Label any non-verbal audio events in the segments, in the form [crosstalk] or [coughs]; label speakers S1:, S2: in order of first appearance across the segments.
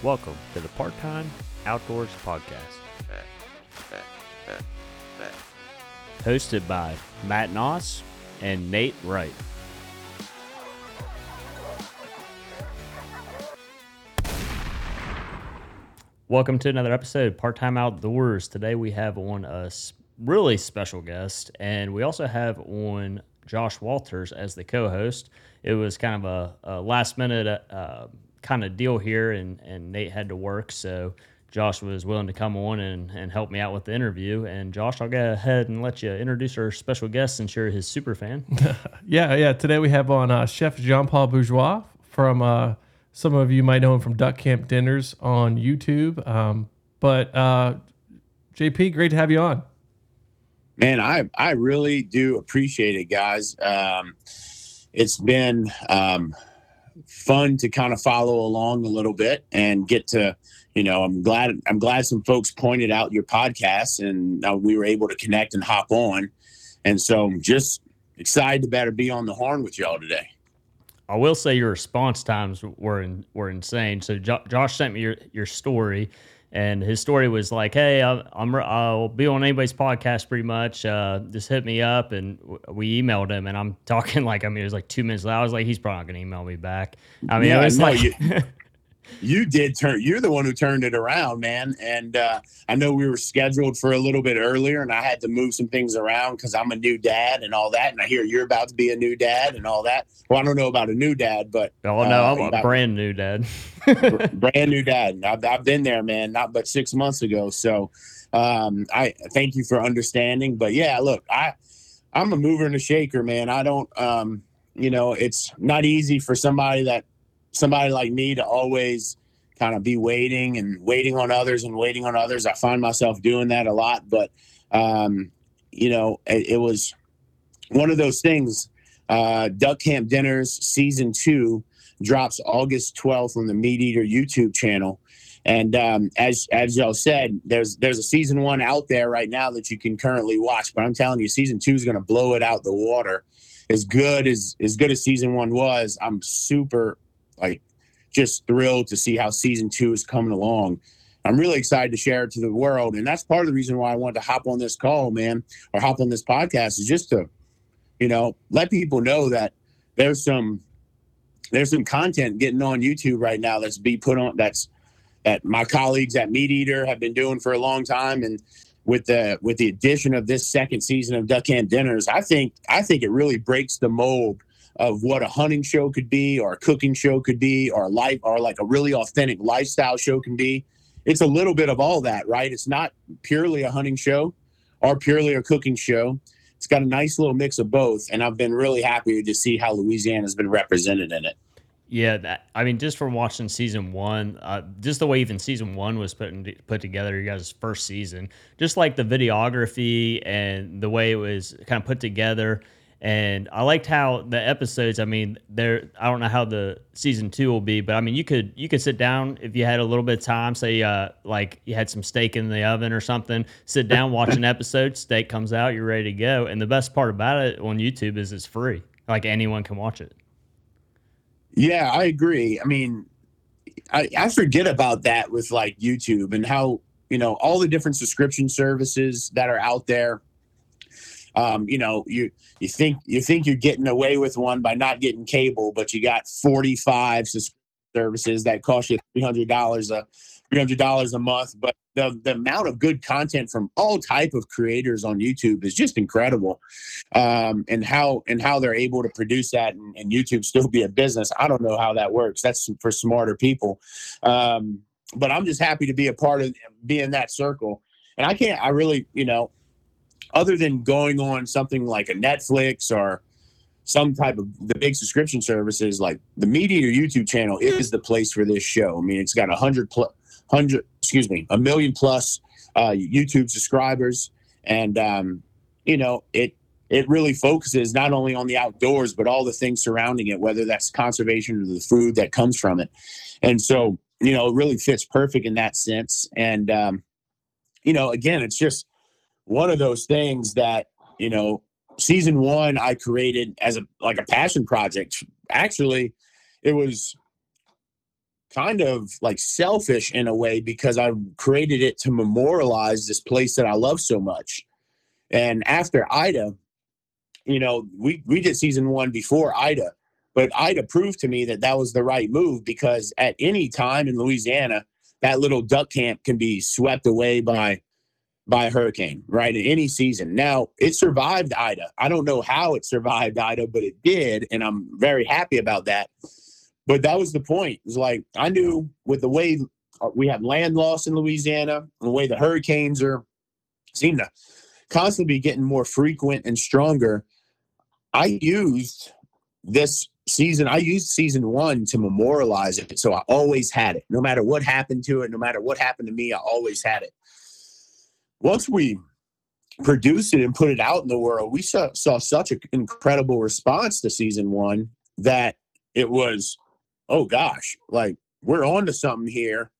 S1: Welcome to the Part Time Outdoors Podcast. Hosted by Matt Noss and Nate Wright. Welcome to another episode of Part Time Outdoors. Today we have on a really special guest, and we also have on Josh Walters as the co host. It was kind of a, a last minute uh, kind of deal here, and, and Nate had to work, so Josh was willing to come on and, and help me out with the interview. And Josh, I'll go ahead and let you introduce our special guest since you're his super fan. [laughs]
S2: Yeah, yeah. Today we have on uh, Chef Jean Paul Bourgeois from uh, some of you might know him from Duck Camp Dinners on YouTube. Um, but uh, JP, great to have you on.
S3: Man, I I really do appreciate it, guys. Um, it's been um, fun to kind of follow along a little bit and get to, you know, I'm glad I'm glad some folks pointed out your podcast and uh, we were able to connect and hop on, and so I'm just excited to better be on the horn with y'all today.
S1: I will say your response times were in, were insane. So jo- Josh sent me your, your story, and his story was like, "Hey, I, I'm I'll be on anybody's podcast pretty much. Uh, just hit me up." And w- we emailed him, and I'm [laughs] talking like I mean it was like two minutes. later. I was like, "He's probably not gonna email me back." I mean,
S3: Yeah,
S1: it was
S3: no,
S1: like.
S3: you- [laughs] You did turn. You're the one who turned it around, man. And uh, I know we were scheduled for a little bit earlier, and I had to move some things around because I'm a new dad and all that. And I hear you're about to be a new dad and all that. Well, I don't know about a new dad, but
S1: oh no,
S3: uh,
S1: I'm a brand new dad.
S3: brand new dad. I've, I've been there, man. Not but six months ago. So um, I thank you for understanding. But yeah, look, I I'm a mover and a shaker, man. I don't, um, you know, it's not easy for somebody that somebody like me to always kind of be waiting and waiting on others and waiting on others. I find myself doing that a lot, but um, you know, it, it was one of those things. Uh, Duck Camp Dinners season two drops August 12th on the Meat Eater YouTube channel. And um, as as y'all said, there's there's a season one out there right now that you can currently watch. But I'm telling you, season two is going to blow it out the water. As good as as good as season one was, I'm super like just thrilled to see how season two is coming along. I'm really excited to share it to the world, and that's part of the reason why I wanted to hop on this call, man, or hop on this podcast is just to, you know, let people know that there's some there's some content getting on YouTube right now that's be put on that's that my colleagues at Meat Eater have been doing for a long time, and with the with the addition of this second season of Duck Camp Dinners, I think I think it really breaks the mold of what a hunting show could be, or a cooking show could be, or a life, or like a really authentic lifestyle show can be. It's a little bit of all that, right? It's not purely a hunting show or purely a cooking show. It's got a nice little mix of both, and I've been really happy to see how Louisiana's been represented in it.
S1: Yeah, that, I mean, just from watching season one, uh, just the way even season one was put in, put together, you guys' first season, just like the videography and the way it was kind of put together, and I liked how the episodes. I mean, there. I don't know how the season two will be, but I mean, you could you could sit down if you had a little bit of time. Say, uh, like you had some steak in the oven or something. Sit [laughs] down, watch an episode. Steak comes out, you're ready to go. And the best part about it on YouTube is it's free. Like anyone can watch it.
S3: Yeah, I agree. I mean, I, I forget about that with like YouTube and how, you know, all the different subscription services that are out there. Um, you know, you you think you think you're getting away with one by not getting cable, but you got 45 services that cost you $300 a $300 a month, but the the amount of good content from all type of creators on YouTube is just incredible. Um, and how and how they're able to produce that and, and YouTube still be a business. I don't know how that works. That's for smarter people. Um, but I'm just happy to be a part of be in that circle. And I can't I really, you know, other than going on something like a Netflix or some type of the big subscription services like the Meat Eater YouTube channel is the place for this show. I mean, it's got a hundred plus hundred, excuse me, a million plus uh, YouTube subscribers, and um, you know it it really focuses not only on the outdoors but all the things surrounding it, whether that's conservation or the food that comes from it, and so you know it really fits perfect in that sense. And um, you know, again, it's just one of those things that you know season one I created as a like a passion project. Actually, it was kind of like selfish in a way because I created it to memorialize this place that I love so much. And after Ida, you know, we we did season one before Ida, but Ida proved to me that that was the right move because at any time in Louisiana, that little duck camp can be swept away by by a hurricane, right? In any season. Now, it survived Ida. I don't know how it survived Ida, but it did. And I'm very happy about that. But that was the point. It's like I knew with the way uh, we have land loss in Louisiana, the way the hurricanes are seem to constantly be getting more frequent and stronger. I used this season, I used season one to memorialize it. So I always had it. No matter what happened to it, no matter what happened to me, I always had it once we produced it and put it out in the world, we saw, saw such an incredible response to season one that it was, oh gosh, like we're on to something here.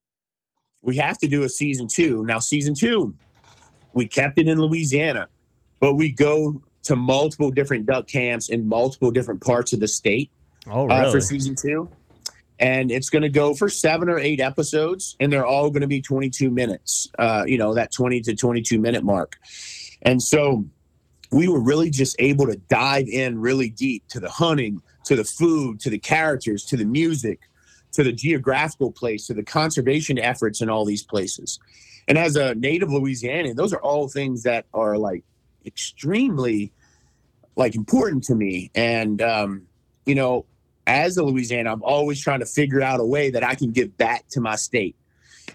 S3: We have to do a season two. Now, season two, we kept it in Louisiana, but we go to multiple different duck camps in multiple different parts of the state
S1: oh, really? uh,
S3: for season two and it's going to go for seven or eight episodes and they're all going to be 22 minutes uh, you know that 20 to 22 minute mark. And so we were really just able to dive in really deep to the hunting to the food to the characters to the music to the geographical place to the conservation efforts in all these places. And as a native louisianian those are all things that are like extremely like important to me. And um, you know as a Louisiana, I'm always trying to figure out a way that I can give back to my state.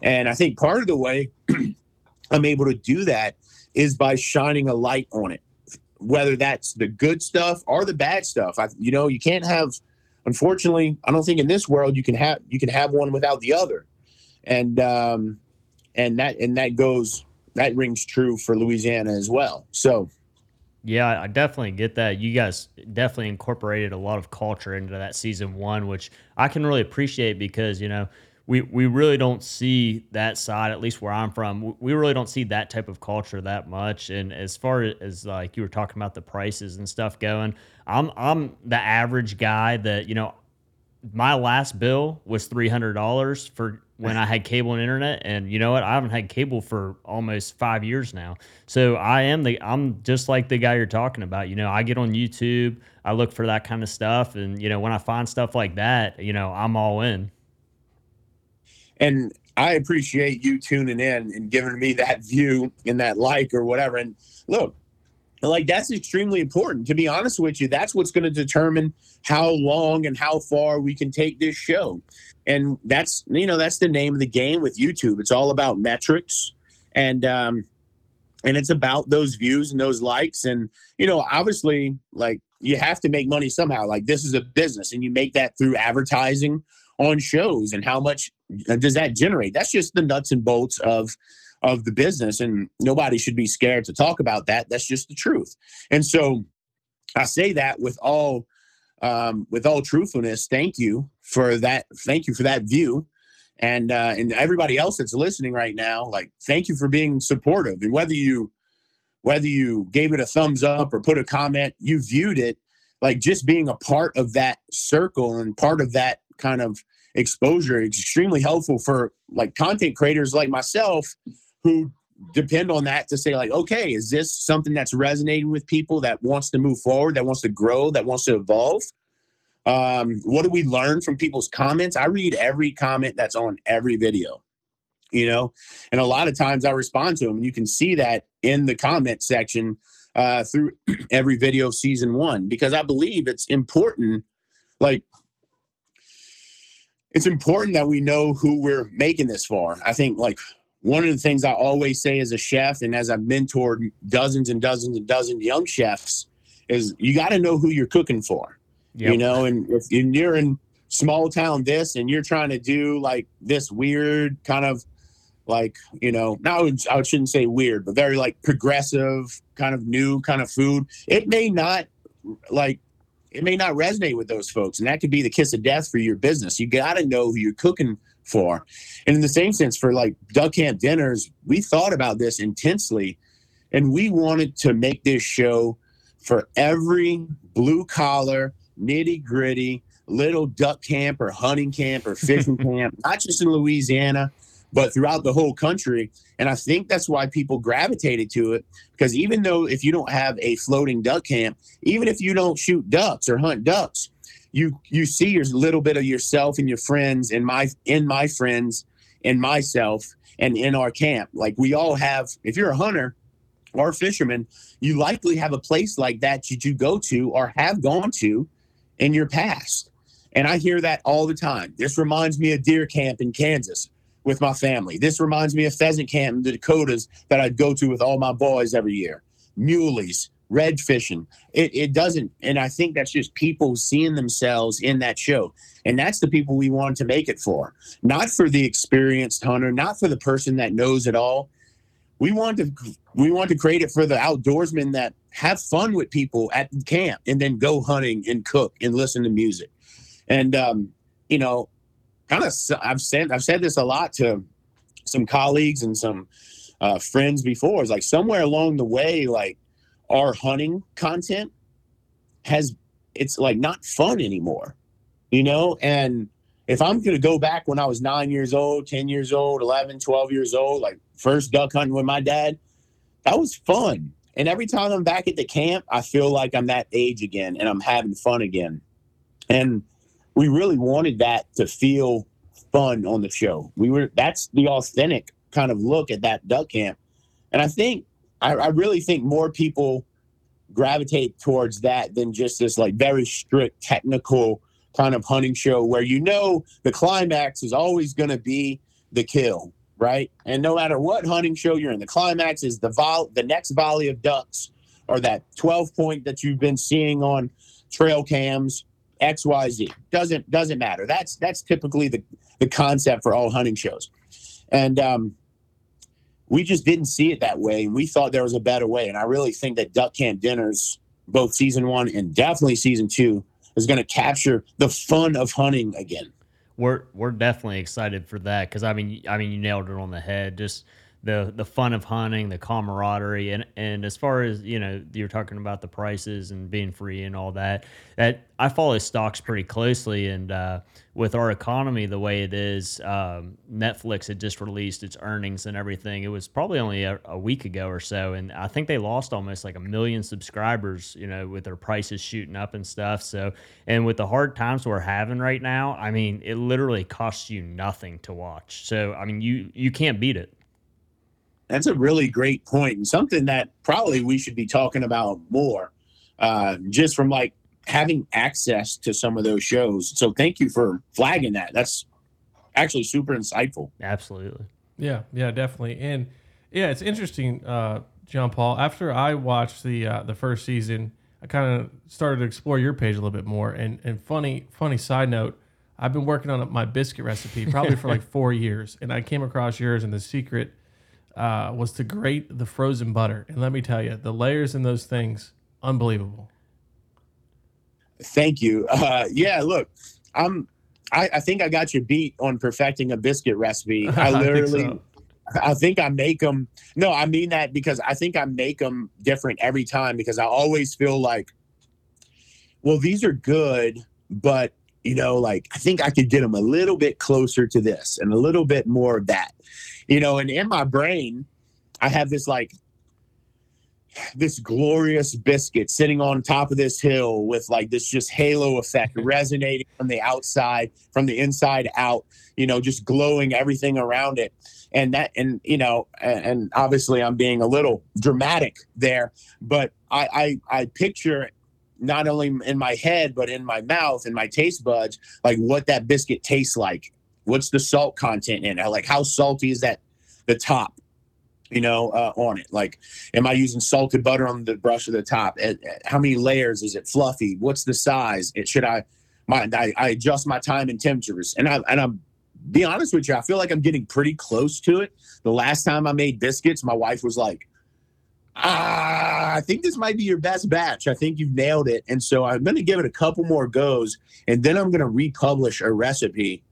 S3: And I think part of the way [clears throat] I'm able to do that is by shining a light on it, whether that's the good stuff or the bad stuff. I, you know, you can't have, unfortunately, I don't think in this world you can have you can have one without the other, and um, and that and that goes that rings true for Louisiana as well. So
S1: yeah, I definitely get that. You guys definitely incorporated a lot of culture into that season one, which I can really appreciate because, you know, we, we really don't see that side, at least where I'm from. We really don't see that type of culture that much. And as far as like you were talking about the prices and stuff going, I'm I'm the average guy that, you know, my last bill was three hundred dollars for when I had cable and internet, and you know what? I haven't had cable for almost five years now. So I am the I'm just like the guy you're talking about. You know, I get on YouTube, I look for that kind of stuff, and you know, when I find stuff like that, you know, I'm all in.
S3: And I appreciate you tuning in and giving me that view and that like or whatever. And look, like that's extremely important. To be honest with you, that's what's going to determine how long and how far we can take this show. And that's you know that's the name of the game with YouTube. It's all about metrics, and um, and it's about those views and those likes. And you know, obviously, like you have to make money somehow. Like this is a business, and you make that through advertising on shows. And how much does that generate? That's just the nuts and bolts of of the business and nobody should be scared to talk about that that's just the truth and so i say that with all um, with all truthfulness thank you for that thank you for that view. And uh, and everybody else that's listening right now like thank you for being supportive. And whether you whether you gave it a thumbs up or put a comment you viewed it like just being a part of that circle and part of that kind of exposure. Is extremely helpful for like content creators like myself who depend on that to say like okay is this something that's resonating with people that wants to move forward that wants to grow that wants to evolve? Um, what do we learn from people's comments? I read every comment that's on every video you know? And a lot of times i respond to them and you can see that in the comment section uh, through [clears throat] every video of season one because i believe it's important like it's important that we know who we're making this for. I think like one of the things I always say as a chef, and as I've mentored dozens and dozens and dozens of young chefs, is you got to know who you're cooking for. Yep. You know, and if you're in small town this and you're trying to do like this weird kind of like you know now I shouldn't say weird but very like progressive kind of new kind of food it may not like it may not resonate with those folks and that could be the kiss of death for your business you got to know who you're cooking for. And in the same sense, for like Duck Camp dinners, we thought about this intensely and we wanted to make this show for every blue collar, nitty gritty, little duck camp or hunting camp or fishing [laughs] camp, not just in Louisiana, but throughout the whole country. And I think that's why people gravitated to it because even though if you don't have a floating duck camp, even if you don't shoot ducks or hunt ducks, you you see your little bit of yourself and your friends and my in my friends and myself and in our camp. Like we all have if you're a hunter or a fisherman, you likely have a place like that that you go to or have gone to in your past. And I hear that all the time. This reminds me of deer camp in Kansas with my family. This reminds me of pheasant camp in the Dakotas that I'd go to with all my boys every year. Muleys, red fishing. It, it doesn't, and I think that's just people seeing themselves in that show. And that's the people we want to make it for, not for the experienced hunter, not for the person that knows it all. We want to we want to create it for the outdoorsmen that have fun with people at camp and then go hunting and cook and listen to music. And um, you know, kind of I've said I've said this a lot to some colleagues and some uh, friends before. It's like somewhere along the way, like our hunting content has it's like not fun anymore, you know. And if I'm gonna go back when I was nine years old, 10 years old, 11, 12 years old, like first duck hunting with my dad, that was fun. And every time I'm back at the camp, I feel like I'm that age again and I'm having fun again. And we really wanted that to feel fun on the show. We were that's the authentic kind of look at that duck camp. And I think I, I really think more people gravitate towards that than just this like very strict technical kind of hunting show where you know the climax is always going to be the kill, right? And no matter what hunting show you're in, the climax is the vol- the next volley of ducks or that 12 point that you've been seeing on trail cams XYZ. Doesn't doesn't matter. That's that's typically the the concept for all hunting shows. And um, we just didn't see it that way. We thought there was a better way. And I really think that Duck Camp Dinners, both season one and definitely season two, is going to capture the fun of hunting again.
S1: We're we're definitely excited for that because I mean I mean you nailed it on the head. Just the the fun of hunting, the camaraderie, and and as far as you know, you're talking about the prices and being free and all that. That I follow stocks pretty closely, and uh, with our economy the way it is, um, Netflix had just released its earnings and everything. It was probably only a, a, week ago or so, and I think they lost almost like a million subscribers. You know, with their prices shooting up and stuff. So, and with the hard times we're having right now, I mean, it literally costs you nothing to watch. So, I mean, you you can't beat it.
S3: That's a really great point and something that probably we should be talking about more. Uh, just from like having access to some of those shows. So thank you for flagging that. That's actually super insightful.
S1: Absolutely.
S2: Yeah, yeah, definitely. And yeah, it's interesting, uh, John Paul. After I watched the uh, the first season, I kind of started to explore your page a little bit more. And and funny funny side note, I've been working on my biscuit recipe probably for like [laughs] four years, and I came across yours, and the secret uh, was to grate the frozen butter. And let me tell you, the layers in those things, unbelievable.
S3: Thank you. Uh, yeah, look, I'm. I, I, think I got you beat on perfecting a biscuit recipe. [laughs] I literally, I think, so. I think I make them. No, I mean that because I think I make them different every time because I always feel like, well, these are good, but you know, like I think I could get them a little bit closer to this and a little bit more of that you know, and in my brain, I have this like this glorious biscuit sitting on top of this hill with like this just halo effect mm-hmm. resonating from the outside, from the inside out, you know, just glowing everything around it. And that, and you know, and, and obviously I'm being a little dramatic there, but I, I, I picture not only in my head, but in my mouth and my taste buds, like what that biscuit tastes like What's the salt content in it? Like how salty is that the top? You know, uh, on it. Like, am I using salted butter on the brush of the top? How many layers is it? Fluffy? What's the size? It should I my I, I adjust my time and temperatures, and I and I'm be honest with you, I feel like I'm getting pretty close to it. The last time I made biscuits, my wife was like, ah, I think this might be your best batch. I think you've nailed it. And so I'm going to give it a couple more goes, and then I'm going to republish a recipe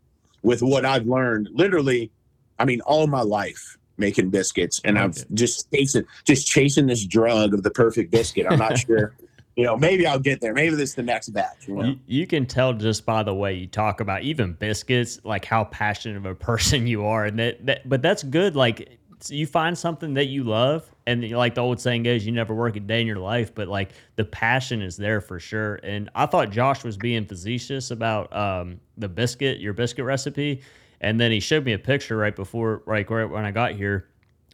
S3: with what I've learned literally, I mean, all my life making biscuits and I've just chasing just chasing this drug of the perfect biscuit. I'm not [laughs] sure you know, maybe I'll get there. Maybe this is the next batch. You, know?
S1: You, you can tell just by the way you talk about even biscuits, like how passionate of a [laughs] person you are, and that, that but that's good. Like you find something that you love, and like the old saying goes, you never work a day in your life, but like the passion is there for sure. And I thought Josh was being facetious about um, the biscuit, your biscuit recipe, and then he showed me a picture right before, right, right when I got here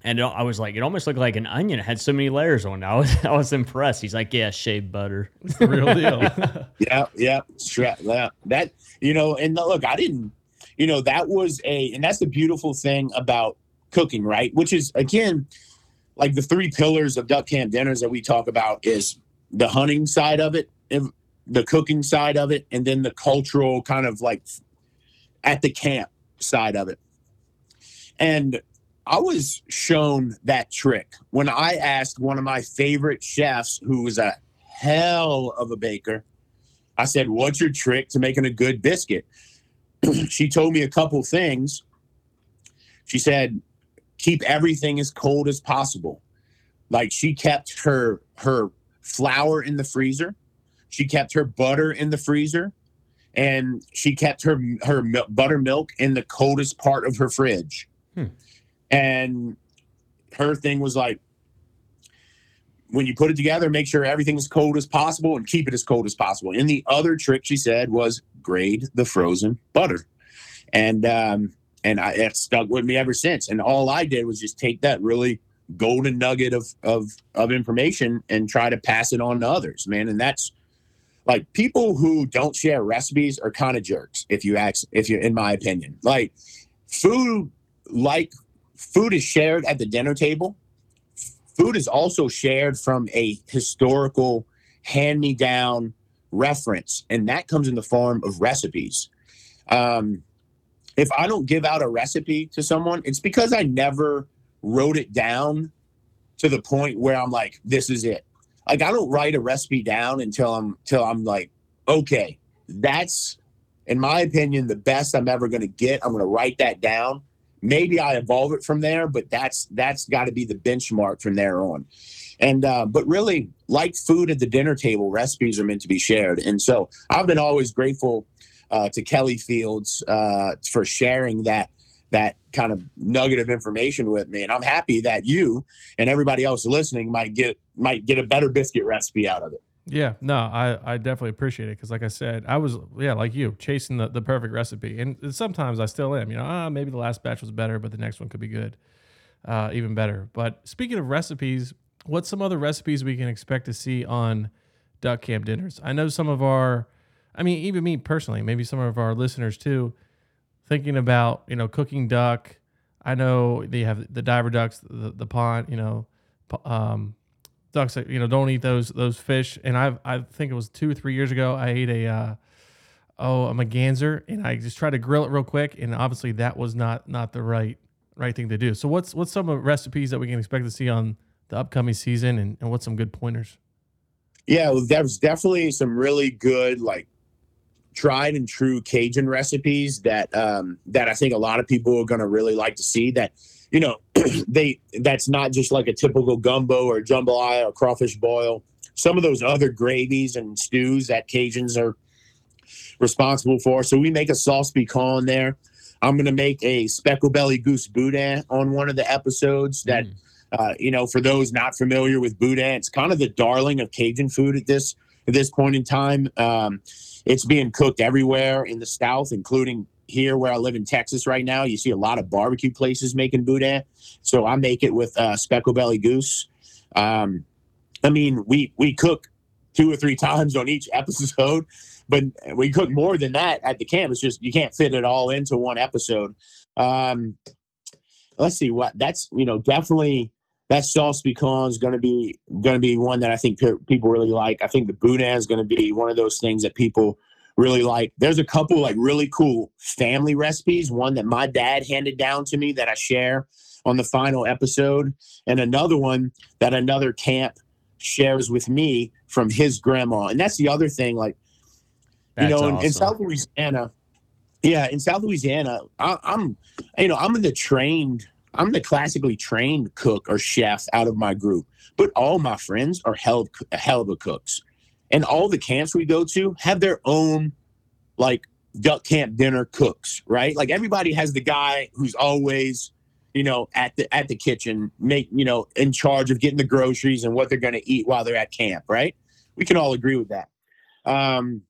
S1: and I was like, it almost looked like an onion. It had so many layers on. It. I was, [laughs] I was impressed. He's like, yeah, shaved butter.
S2: It's the real deal. [laughs]
S3: yeah, yeah, yeah. That you know, and look, I didn't, you know, that was a, and that's the beautiful thing about cooking, right? Which is again, like the three pillars of duck camp dinners that we talk about is the hunting side of it, the cooking side of it, and then the cultural kind of like at the camp side of it. And I was shown that trick when I asked one of my favorite chefs, who was a hell of a baker. I said, What's your trick to making a good biscuit? [clears throat] she told me a couple things. She said, Keep everything as cold as possible. Like she kept her her flour in the freezer, she kept her butter in the freezer, and she kept her her buttermilk in the coldest part of her fridge. Hmm. And her thing was like, when you put it together, make sure everything is cold as possible and keep it as cold as possible. And the other trick she said was grate the frozen butter. And um, and I, it stuck with me ever since. And all I did was just take that really golden nugget of of of information and try to pass it on to others, man. And that's like people who don't share recipes are kind of jerks, if you ask, if you, in my opinion, like food, like food is shared at the dinner table. Food is also shared from a historical hand me down reference, and that comes in the form of recipes. Um, if I don't give out a recipe to someone, it's because I never wrote it down to the point where I'm like, this is it. Like I don't write a recipe down until I'm till I'm like, okay, that's in my opinion the best I'm ever to get. I'm to write that down maybe I evolve it from there, but that's that's got to be the benchmark from there on. And uh, but really, like food at the dinner table, recipes are meant to be shared. And so I've been always grateful uh, to Kelly Fields uh, for sharing that that kind of nugget of information with me. And I'm happy that you and everybody else listening might get might get a better biscuit recipe out of it.
S2: Yeah, no, I, I definitely appreciate it because, like I said, I was yeah like you chasing the, the perfect recipe, and sometimes I still am. You know, ah, maybe the last batch was better, but the next one could be good, uh, even better. But speaking of recipes, what's some other recipes we can expect to see on Duck Camp dinners? I know some of our, I mean, even me personally, maybe some of our listeners too, thinking about you know cooking duck. I know they have the diver ducks, the, the pond, you know, um, ducks that you know don't eat those those fish. And I I think it was two or three years ago I ate a uh, oh a merganser and I just tried to grill it real quick and obviously that was not not the right right thing to do. So what's what's some of recipes that we can expect to see on the upcoming season and, and what's some good pointers?
S3: Yeah, there's definitely some really good like tried and true Cajun recipes that um, that I think a lot of people are going to really like to see. That you know, [clears throat] they that's not just like a typical gumbo or jambalaya or crawfish boil. Some of those other gravies and stews that Cajuns are responsible for. So we make a sauce piquant there. I'm going to make a speckle belly goose boudin on one of the episodes that, mm. uh, you know, for those not familiar with boudin, it's kind of the darling of Cajun food at this at this point in time. Um, it's being cooked everywhere in the South, including here where I live in Texas right now, you see a lot of barbecue places making boudin. So I make it with uh, speckle belly goose. Um, I mean, we we cook two or three [laughs] times on each episode, but we cook more than that at the camp. It's just you can't fit it all into one episode. Um, let's see what that's you know definitely that sauce piquant is going to be going to be one that I think people really like. I think the boudin is going to be one of those things that people really like. There's a couple like really cool family recipes. One that my dad handed down to me that I share on the final episode, and another one that another camp shares with me from his grandma. And that's the other thing, like that's you know, awesome. in, in, South Louisiana, yeah, in South Louisiana, I, I'm, you know, I'm the trained, I'm the classically trained cook or chef out of my group, but all my friends are hell, of hell of a cooks and all the camps we go to have their own like duck camp dinner cooks, right? Like everybody has the guy who's always, you know, at the at the kitchen, make you know, in charge of getting the groceries and what they're going to eat while they're at camp, right? We can all agree with that. Um,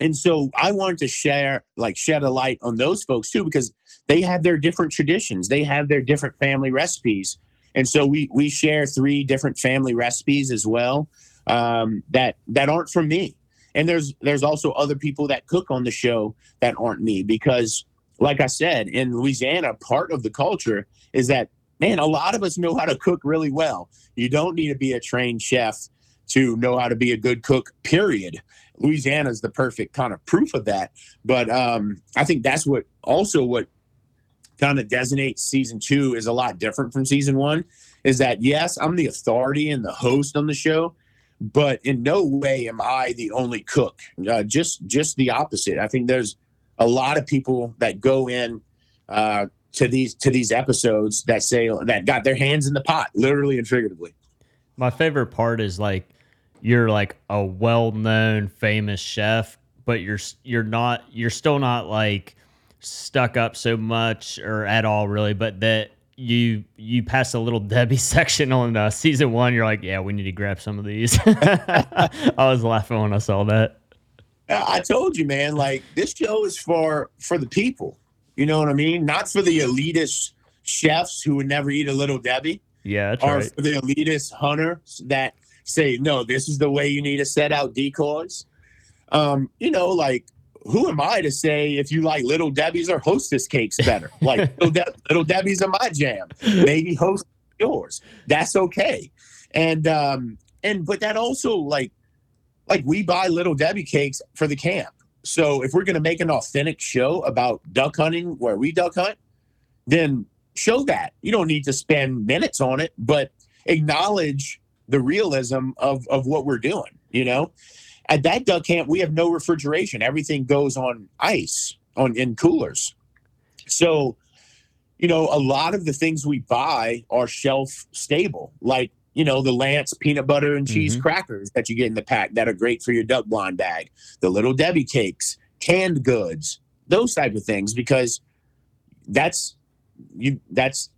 S3: and so I wanted to share, like, shed a light on those folks too, because they have their different traditions, they have their different family recipes, and so we we share three different family recipes as well um, that that aren't from me. And there's there's also other people that cook on the show that aren't me because like i said in louisiana part of the culture is that man a lot of us know how to cook really well. You don't need to be a trained chef to know how to be a good cook period louisiana is the perfect kind of proof of that but um, i think that's what also what kind of designates season two is a lot different from season one is that yes i'm the authority and the host on the show but in no way am I the only cook. Uh, just just the opposite. I think there's a lot of people that go in uh, to these to these episodes that say that got their hands in the pot, literally and figuratively.
S1: My favorite part is like you're like a well-known famous chef, but you're you're not you're still not like stuck up so much or at all really, but that you you pass a little Debbie [laughs] section on uh, season one. You're like, yeah, we need to grab some of these. [laughs] I was laughing when I saw that.
S3: I told you, man. Like this show is for for the people. You know what I mean? Not for the elitist chefs who would never eat a little Debbie.
S1: Yeah,
S3: or
S1: right.
S3: for the elitist hunters that say, no, this is the way you need to set out decoys. Um, you know, like who am I to say if you like Little Debbie's or Hostess cakes better? [laughs] Like Little, De- Little Debbie's are my jam. Maybe Hostess yours. That's okay. And um and but that also like like we buy Little Debbie cakes for the camp. So if we're gonna make an authentic show about duck hunting where we duck hunt, then show that. You don't need to spend minutes on it, but acknowledge the realism of of what we're doing, you know? At that duck camp, we have no refrigeration. Everything goes on ice on in coolers. So, you know, a lot of the things we buy are shelf stable, like you know the Lance peanut butter and cheese mm-hmm. crackers that you get in the pack that are great for your duck blind bag, the little Debbie cakes, canned goods, those type of things, because that's you that's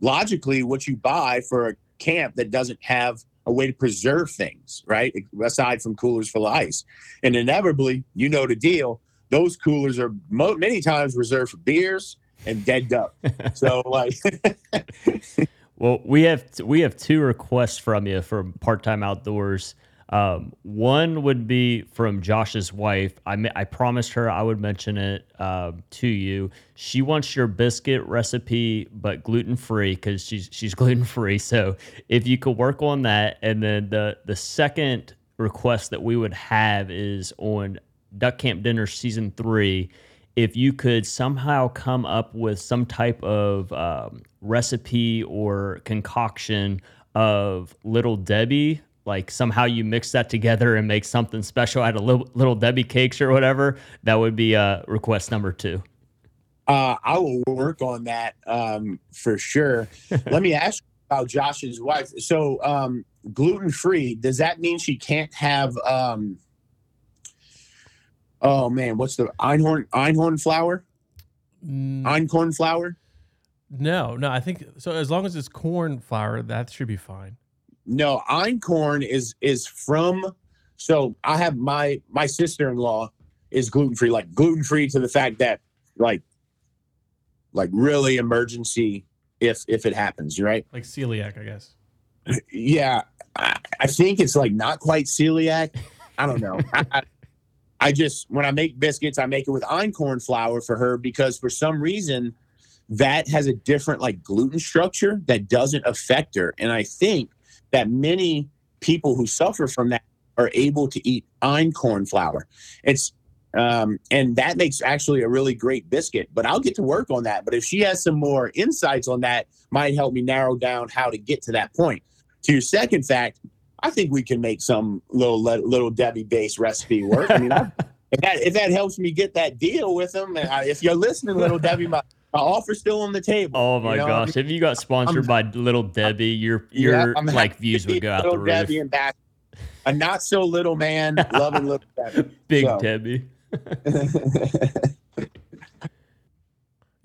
S3: logically what you buy for a camp that doesn't have a way to preserve things, right? Aside from coolers full of ice. And inevitably, you know the deal, those coolers are mo- many times reserved for beers and dead duck. [laughs] so like [laughs]
S1: Well, we have we have two requests from you from Part Time Outdoors. Um, one would be from Josh's wife. I I promised her I would mention it uh, to you. She wants your biscuit recipe, but gluten free because she's she's [laughs] gluten free. So if you could work on that, and then the the second request that we would have is on Duck Camp Dinner season three. If you could somehow come up with some type of um, recipe or concoction of Little Debbie like somehow you mix that together and make something special out of little, little Debbie cakes or whatever, that would be uh, request number two.
S3: Uh, I will work on that um, for sure. [laughs] Let me ask about Josh's wife. So, um, gluten free, does that mean she can't have? Um, oh man, what's the einhorn einhorn flour? Mm. Einkorn flour?
S2: No, no. I think so. As long as it's corn flour, that should be fine.
S3: No, einkorn is is from. So I have my my sister in law is gluten free, like gluten free to the fact that like like really emergency if if it happens, right?
S2: Like celiac, I guess. [laughs]
S3: Yeah, I, I think it's like not quite celiac. I don't know. I, I just when I make biscuits, I make it with einkorn flour for her because for some reason that has a different like gluten structure that doesn't affect her, and I think that many people who suffer from that are able to eat einkorn flour. It's um, and that makes actually a really great biscuit. But I'll get to work on that. But if she has some more insights on that, might help me narrow down how to get to that point. To your second fact, I think we can make some little little Debbie based recipe work. I mean, I, if that if that helps me get that deal with them, and I, if you're listening, little Debbie, my my offer's still on the table.
S1: Oh my you know? gosh! If you got sponsored I'm, by Little Debbie, your [laughs] your yeah, like views would go out the roof. Debbie and back.
S3: a not so little man [laughs] loving little Debbie.
S1: Big Debbie. [laughs]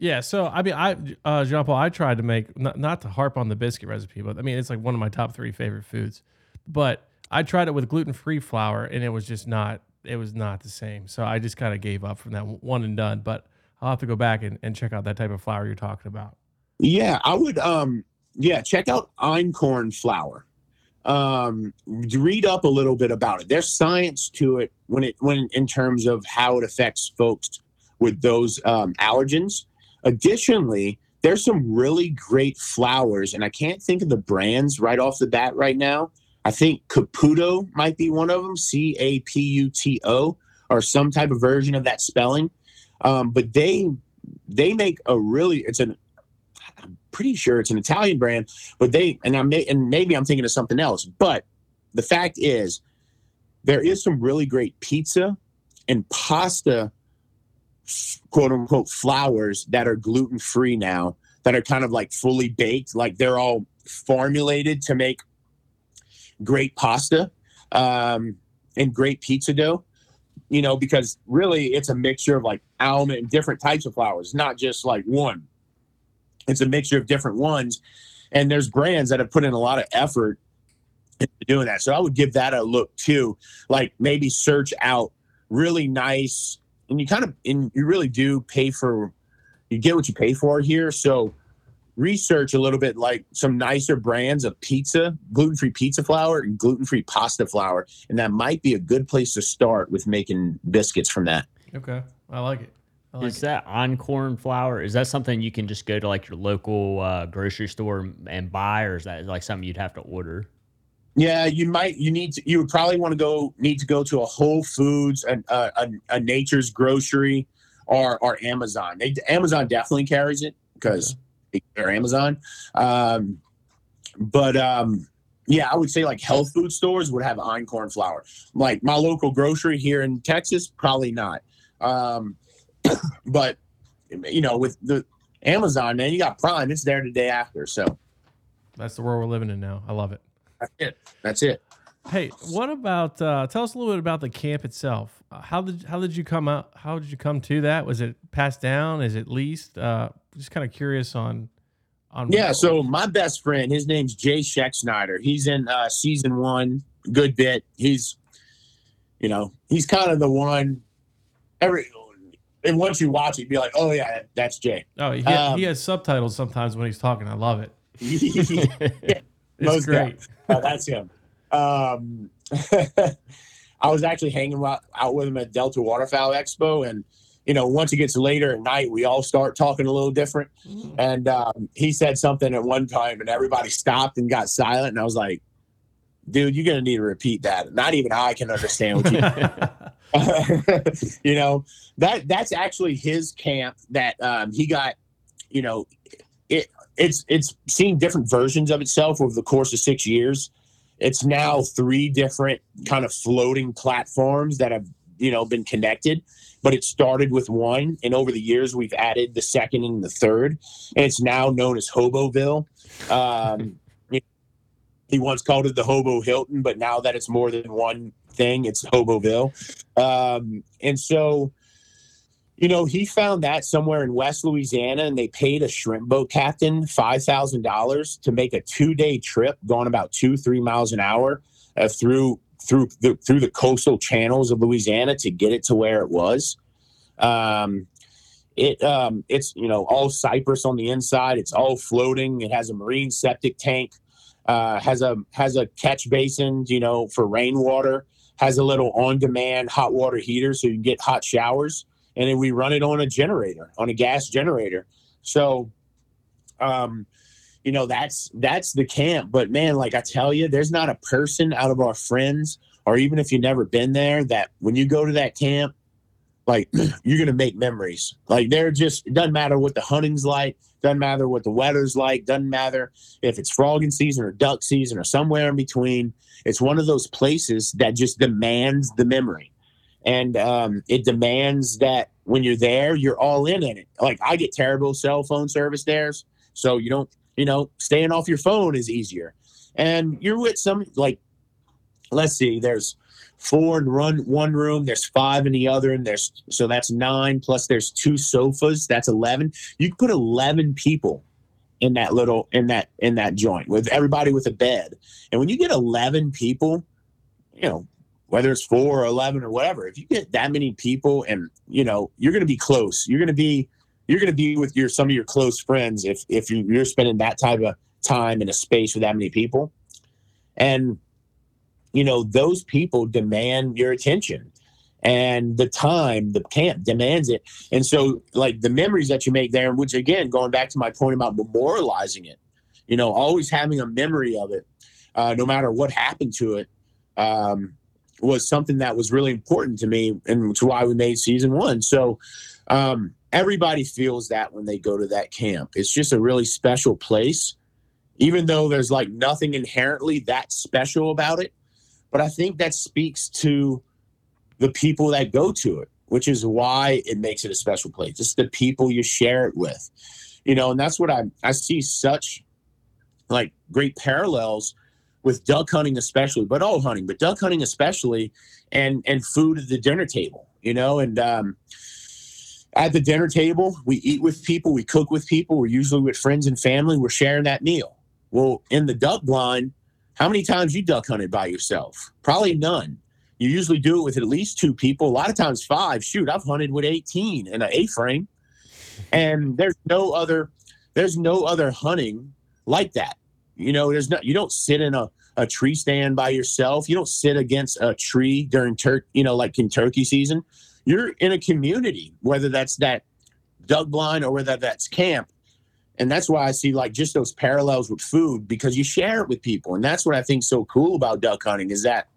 S2: Yeah, so I mean, I uh, Jean Paul, I tried to make not, not to harp on the biscuit recipe, but I mean, it's like one of my top three favorite foods. But I tried it with gluten free flour, and it was just not it was not the same. So I just kind of gave up from that one and done. But I'll have to go back and, and check out that type of flour you're talking about.
S3: Yeah, I would. Um, yeah, check out einkorn flour. Um, read up a little bit about it. There's science to it when it when in terms of how it affects folks with those um, allergens. Additionally, there's some really great flours, and I can't think of the brands right off the bat right now. I think Caputo might be one of them, C A P U T O, or some type of version of that spelling. Um, but they they make a really it's an I'm pretty sure it's an Italian brand, but they and I may and maybe I'm thinking of something else. But the fact is, there is some really great pizza and pasta, quote unquote, flours that are gluten free now that are kind of like fully baked, like they're all formulated to make great pasta um, and great pizza dough. You know, because really it's a mixture of like almond and different types of flours, not just like one. It's a mixture of different ones and there's brands that have put in a lot of effort into doing that. So i would give that a look too. Like maybe search out really nice and you kind of and you really do pay for you get what you pay for here. So research a little bit like some nicer brands of pizza gluten-free pizza flour and gluten-free pasta flour and that might be a good place to start with making biscuits from that
S2: Okay, I like it. I like
S1: Is
S2: it.
S1: that einkorn flour? Is that something you can just go to like your local uh, grocery store and buy, or is that like something you'd have to order?
S3: Yeah, you might. You need to. You would probably want to go. Need to go to a Whole Foods, and a, a, a Nature's Grocery, or or Amazon. They, Amazon definitely carries it because they're Amazon. Um, but um, yeah, I would say like health food stores would have einkorn flour. Like my local grocery here in Texas, probably not. Um, [coughs] but you know, with the Amazon, man, you got Prime. It's there the day after. So
S2: That's the world we're living in now. I love it.
S3: that's it. That's it.
S2: Hey, what about? Uh, tell us a little bit about the camp itself. Uh, how did how did you come out? How did you come to that? Was it passed down? Is it leased? Uh, just kind of curious on on.
S3: Yeah, so my best friend, his name's Jay Scheck He's in uh, season one, good bit. He's, you know, he's kind of the one. Every and once you watch it, you'd be like, oh yeah, that's Jay.
S2: oh, he,
S3: um,
S2: he has subtitles sometimes when he's talking. I love it. [laughs] [laughs] It's
S3: Most
S2: great.
S3: Uh, that's him. Um, [laughs] I was actually hanging out, out with him at Delta Waterfowl Expo, and you know, once it gets later at night, we all start talking a little different. And um, he said something at one time, and everybody stopped and got silent. And I was like, "Dude, you're gonna need to repeat that. Not even I can understand what you." [laughs] [laughs] you know that that's actually his camp that um, he got. You know, it it's it's seen different versions of itself over the course of six years. It's now three different kind of floating platforms that have you know been connected but it started with one and over the years we've added the second and the third and it's now known as hoboville. Um, [laughs] he once called it the hobo hilton but now that it's more than one thing it's hoboville. Um, and so you know he found that somewhere in west louisiana and they paid a shrimp boat captain $5000 to make a two-day trip going about two three miles an hour uh, through through the through the coastal channels of Louisiana to get it to where it was. Um, it um, it's you know all cypress on the inside. It's all floating. It has a marine septic tank. Uh, has a has a catch basin, you know, for rainwater. Has a little on-demand hot water heater, so you can get hot showers. And then we run it on a generator, on a gas generator. So, um, you know that's that's the camp. But man like i tell you there's not a person out of our friends or even if you've never been there that when you go to that camp like [clears throat] you're gonna make memories. Like they're just it doesn't matter what the hunting's like doesn't matter what the weather's like doesn't matter if it's frogging season or duck season or somewhere in between. It's one of those places that just demands the memory. And um, it demands that when you're there you're all in in it. Like i get terrible cell phone service there so you don't you know, staying off your phone is easier. And you're with some like let's see, there's four in run one room, there's five in the other, and there's so that's nine plus there's two sofas, that's eleven. You can put eleven people in that little in that in that joint with everybody with a bed. And when you get eleven people, you know, whether it's four or eleven or whatever, if you get that many people and you know, you're gonna be close. You're gonna be you're gonna be with your some of your close friends if if you, you're spending that type of time in a space with that many people. And you know, those people demand your attention and the time the camp demands it and so like the memories that you make there which again going back to my point about memorializing it you know always having a memory of it uh, no matter what happened to it um, was something that was really important to me and to why we made season one so um, everybody feels that when they go to that camp. It's just a really special place. Even though there's like nothing inherently that special about it but i think that speaks to the people that go to it, which is why it makes it a special place. It's the people you share it with, you know, and that's what I I see such like great parallels with duck hunting especially, but all hunting, but duck hunting especially, and and food at the dinner table, you know, and um, at the dinner table we eat with people, we cook with people, we're usually with friends and family, we're sharing that meal. Well, in the duck blind, how many times you duck hunted by yourself? Probably none. You usually do it with at least two people. A lot of times five. Shoot, I've hunted with 18 in an A-frame. And there's no other there's no other hunting like that. You know, there's not you don't sit in a, a tree stand by yourself. You don't sit against a tree during turkey, you know, like in turkey season. You're in a community, whether that's that duck blind or whether that's camp. And that's why I see like just those parallels with food because you share it with people. And that's what I think so cool about duck hunting is that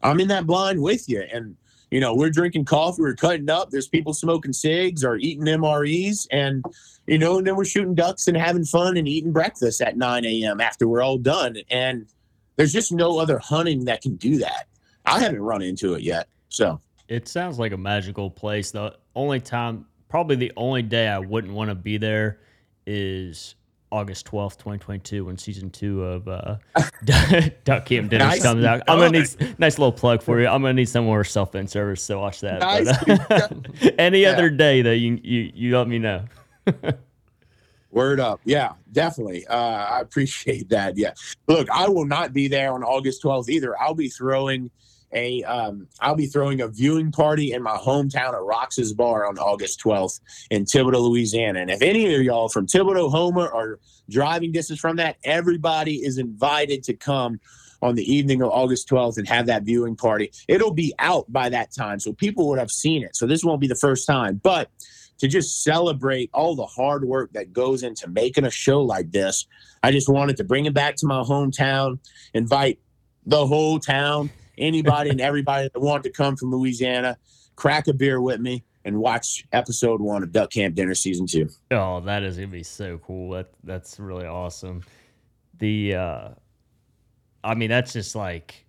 S3: I'm in that blind with you. And, you know, we're drinking coffee, we're cutting up, there's people smoking cigs or eating MREs. And, you know, and then we're shooting ducks and having fun and eating breakfast at 9 a.m. after we're all done. And there's just no other hunting that can do that. I haven't run into it yet. So
S1: it sounds like a magical place. The only time, probably the only day I wouldn't want to be there is August 12th, 2022, when season two of uh, [laughs] Duck Camp Dinners nice. comes out. I'm going to need nice little plug for you. I'm going to need some more self in service to watch that. Nice. But, uh, [laughs] any yeah. other day that you, you, you let me know. [laughs]
S3: Word up. Yeah, definitely. Uh, I appreciate that. Yeah. Look, I will not be there on August 12th either. I'll be throwing a um, I'll be throwing a viewing party in my hometown at Rox's Bar on August 12th in Thibodaux, Louisiana. And if any of y'all from Thibodaux, Houma, are driving distance from that, everybody is invited to come on the evening of August 12th and have that viewing party. It'll be out by that time, so people would have seen it. So this won't be the first time, but to just celebrate all the hard work that goes into making a show like this, I just wanted to bring it back to my hometown, invite the whole town anybody and everybody that wanted to come from Louisiana, crack a beer with me and watch episode one of Duck Camp Dinner season two.
S1: Oh, that is gonna be so cool. That that's really awesome. The uh I mean that's just like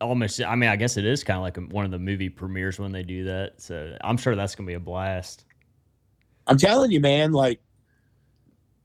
S1: almost I mean I guess it is kind of like one of the movie premieres when they do that. So I'm sure that's gonna be a blast.
S3: I'm telling you, man, like